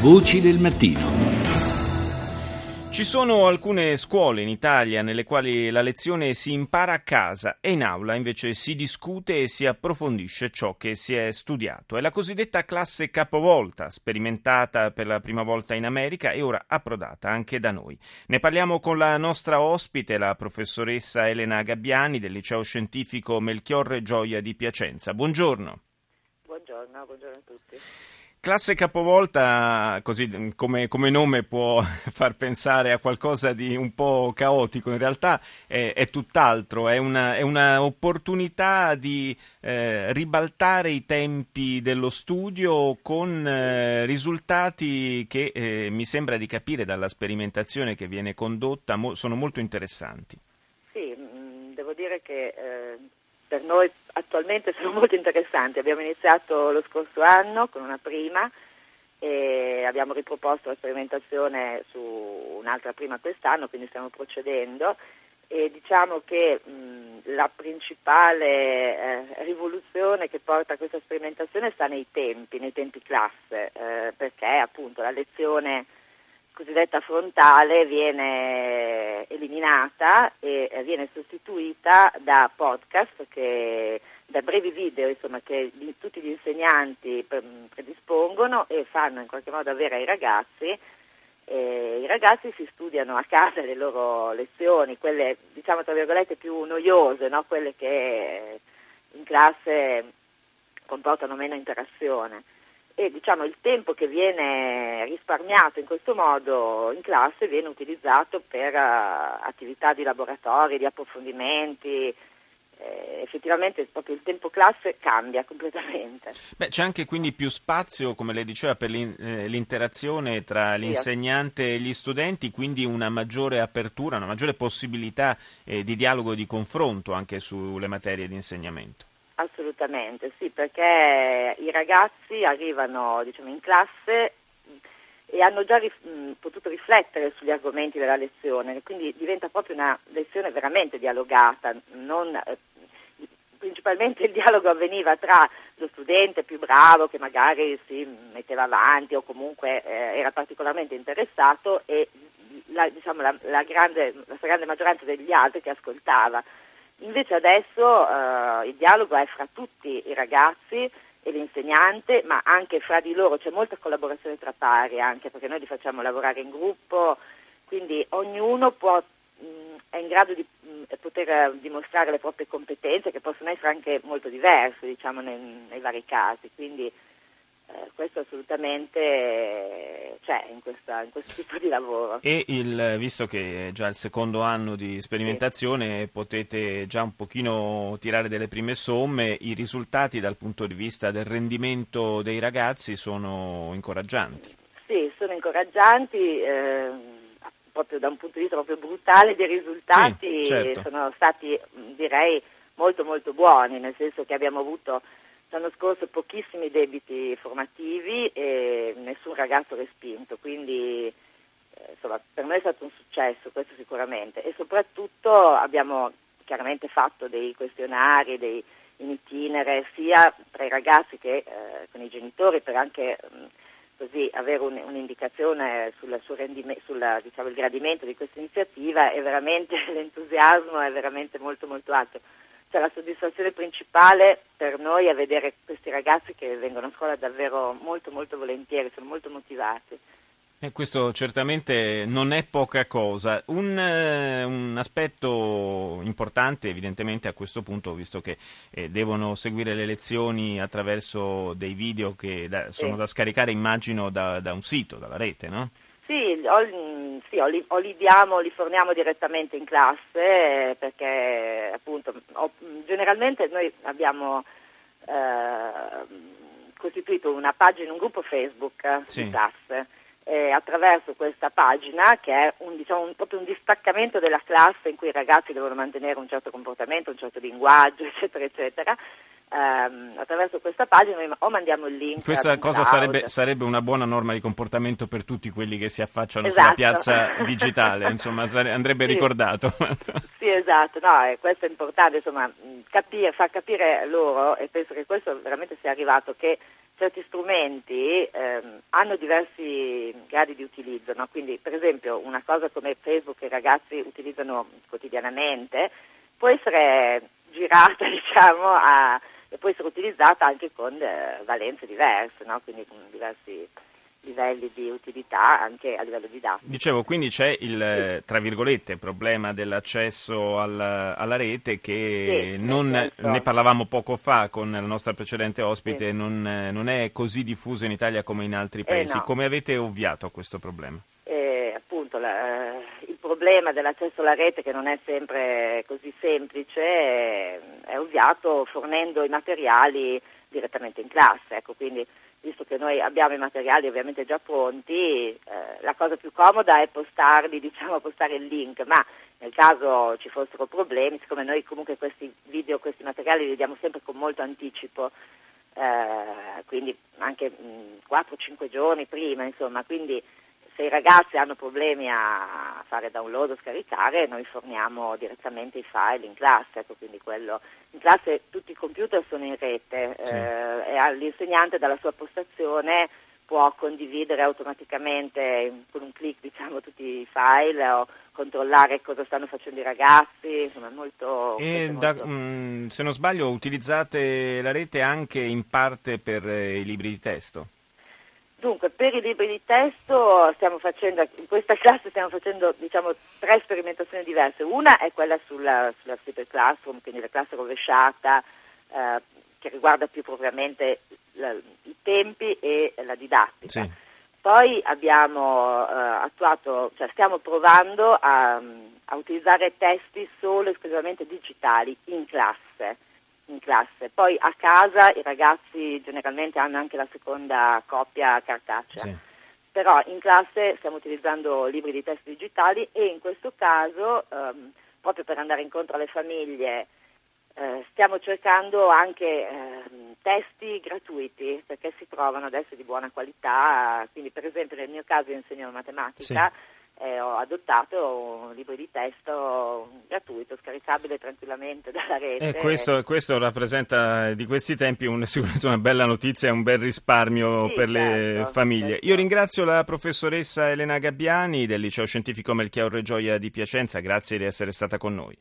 Voci del mattino. Ci sono alcune scuole in Italia nelle quali la lezione si impara a casa e in aula invece si discute e si approfondisce ciò che si è studiato. È la cosiddetta classe capovolta, sperimentata per la prima volta in America e ora approdata anche da noi. Ne parliamo con la nostra ospite, la professoressa Elena Gabbiani del liceo scientifico Melchiorre Gioia di Piacenza. Buongiorno. Buongiorno, buongiorno a tutti. Classe capovolta, così come, come, nome può far pensare a qualcosa di un po' caotico, in realtà è, è tutt'altro, è, una, è un'opportunità di eh, ribaltare i tempi dello studio con eh, risultati che eh, mi sembra di capire dalla sperimentazione che viene condotta mo- sono molto interessanti. Sì, mm, devo dire che eh, per noi attualmente sono molto interessanti. Abbiamo iniziato lo scorso anno con una prima e abbiamo riproposto la sperimentazione su un'altra prima quest'anno, quindi stiamo procedendo e diciamo che mh, la principale eh, rivoluzione che porta a questa sperimentazione sta nei tempi, nei tempi classe, eh, perché appunto la lezione cosiddetta frontale viene eliminata e viene sostituita da podcast, che, da brevi video insomma, che tutti gli insegnanti predispongono e fanno in qualche modo avere ai ragazzi. E I ragazzi si studiano a casa le loro lezioni, quelle diciamo tra virgolette più noiose, no? quelle che in classe comportano meno interazione e diciamo, il tempo che viene risparmiato in questo modo in classe viene utilizzato per uh, attività di laboratorio, di approfondimenti. Eh, effettivamente proprio il tempo classe cambia completamente. Beh, c'è anche quindi più spazio, come lei diceva, per eh, l'interazione tra l'insegnante e gli studenti, quindi una maggiore apertura, una maggiore possibilità eh, di dialogo e di confronto anche sulle materie di insegnamento. Assolutamente, sì, perché i ragazzi arrivano diciamo, in classe e hanno già rif- potuto riflettere sugli argomenti della lezione, quindi diventa proprio una lezione veramente dialogata, non, eh, principalmente il dialogo avveniva tra lo studente più bravo che magari si metteva avanti o comunque eh, era particolarmente interessato e la, diciamo, la, la, grande, la grande maggioranza degli altri che ascoltava. Invece adesso eh, il dialogo è fra tutti i ragazzi e l'insegnante, ma anche fra di loro, c'è molta collaborazione tra pari anche perché noi li facciamo lavorare in gruppo, quindi ognuno può, mh, è in grado di mh, poter dimostrare le proprie competenze che possono essere anche molto diverse diciamo, nei, nei vari casi. Quindi, eh, questo assolutamente c'è in, questa, in, questo tipo di lavoro. E il, visto che è già il secondo anno di sperimentazione, sì. potete già un pochino tirare delle prime somme, i risultati dal punto di vista del rendimento dei ragazzi sono incoraggianti? Sì, sono incoraggianti. Eh, proprio da un punto di vista proprio brutale dei risultati sì, certo. sono stati direi molto molto buoni, nel senso che abbiamo avuto L'anno scorso pochissimi debiti formativi e nessun ragazzo respinto, quindi eh, insomma, per me è stato un successo, questo sicuramente. E soprattutto abbiamo chiaramente fatto dei questionari, dei in itinere, sia tra i ragazzi che eh, con i genitori, per anche mh, così avere un, un'indicazione sul diciamo, gradimento di questa iniziativa e veramente l'entusiasmo è veramente molto molto alto cioè la soddisfazione principale per noi è vedere questi ragazzi che vengono a scuola davvero molto molto volentieri, sono molto motivati. E questo certamente non è poca cosa. Un, eh, un, aspetto importante evidentemente a questo punto, visto che eh, devono seguire le lezioni attraverso dei video che da, sono sì. da scaricare immagino da, da un sito, dalla rete, no? Sì, o, sì, o, li, o li, diamo, li forniamo direttamente in classe perché appunto o, generalmente noi abbiamo eh, costituito una pagina, un gruppo Facebook sì. di classe eh, attraverso questa pagina che è un, diciamo, un, proprio un distaccamento della classe in cui i ragazzi devono mantenere un certo comportamento, un certo linguaggio, eccetera, eccetera ehm, attraverso questa pagina o mandiamo il link. Questa cosa sarebbe, sarebbe, una buona norma di comportamento per tutti quelli che si affacciano esatto. sulla piazza digitale, insomma andrebbe sì. ricordato. sì, esatto, no, eh, questo è importante, insomma, capire, far capire loro, e penso che questo veramente sia arrivato, che certi strumenti ehm, hanno diversi gradi di utilizzo, no? quindi per esempio una cosa come Facebook che i ragazzi utilizzano quotidianamente può essere girata diciamo, a, e può essere utilizzata anche con eh, valenze diverse, no? quindi con diversi livelli di utilità anche a livello didattico. Dicevo, quindi c'è il, tra virgolette, problema dell'accesso al, alla rete che sì, non, ne parlavamo poco fa con la nostra precedente ospite, sì. non, non, è così diffuso in Italia come in altri paesi. Eh no. Come avete ovviato a questo problema? Eh, appunto, la, problema dell'accesso alla rete che non è sempre così semplice è, ovviato fornendo i materiali direttamente in classe, ecco, quindi visto che noi abbiamo i materiali ovviamente già pronti, eh, la cosa più comoda è postarli, diciamo postare il link, ma nel caso ci fossero problemi, siccome noi comunque questi video, questi materiali li diamo sempre con molto anticipo, eh, quindi anche 4-5 giorni prima, insomma, quindi se i ragazzi hanno problemi a fare download o scaricare, noi forniamo direttamente i file in classe, ecco, quindi quello, in classe tutti i computer sono in rete sì. eh, e l'insegnante dalla sua postazione può condividere automaticamente con un clic diciamo, tutti i file o controllare cosa stanno facendo i ragazzi, insomma molto... E da, molto... Mh, mm, se non sbaglio utilizzate la rete anche in parte per eh, i libri di testo? Dunque, per i libri di testo stiamo facendo, in questa classe stiamo facendo diciamo, tre sperimentazioni diverse. Una è quella sulla, sulla Flipper Classroom, quindi la classe rovesciata, eh, che riguarda più propriamente la, i tempi e la didattica. Sì. Poi abbiamo eh, attuato, cioè stiamo provando a, a utilizzare testi solo esclusivamente digitali in classe classe. Poi a casa i ragazzi generalmente hanno anche la seconda copia cartacea. Sì. Però in classe stiamo utilizzando libri di testo digitali e in questo caso, ehm, proprio per andare incontro alle famiglie, eh, stiamo cercando anche eh, testi gratuiti perché si trovano adesso di buona qualità, quindi per esempio nel mio caso io insegno matematica. Sì eh, ho adottato un libro di testo gratuito, scaricabile tranquillamente dalla rete. E questo, questo rappresenta di questi tempi un, sicuramente una bella notizia e un bel risparmio sì, per certo, le famiglie. Certo. Io ringrazio la professoressa Elena Gabbiani del Liceo Scientifico Melchiorre Gioia di Piacenza, grazie di essere stata con noi.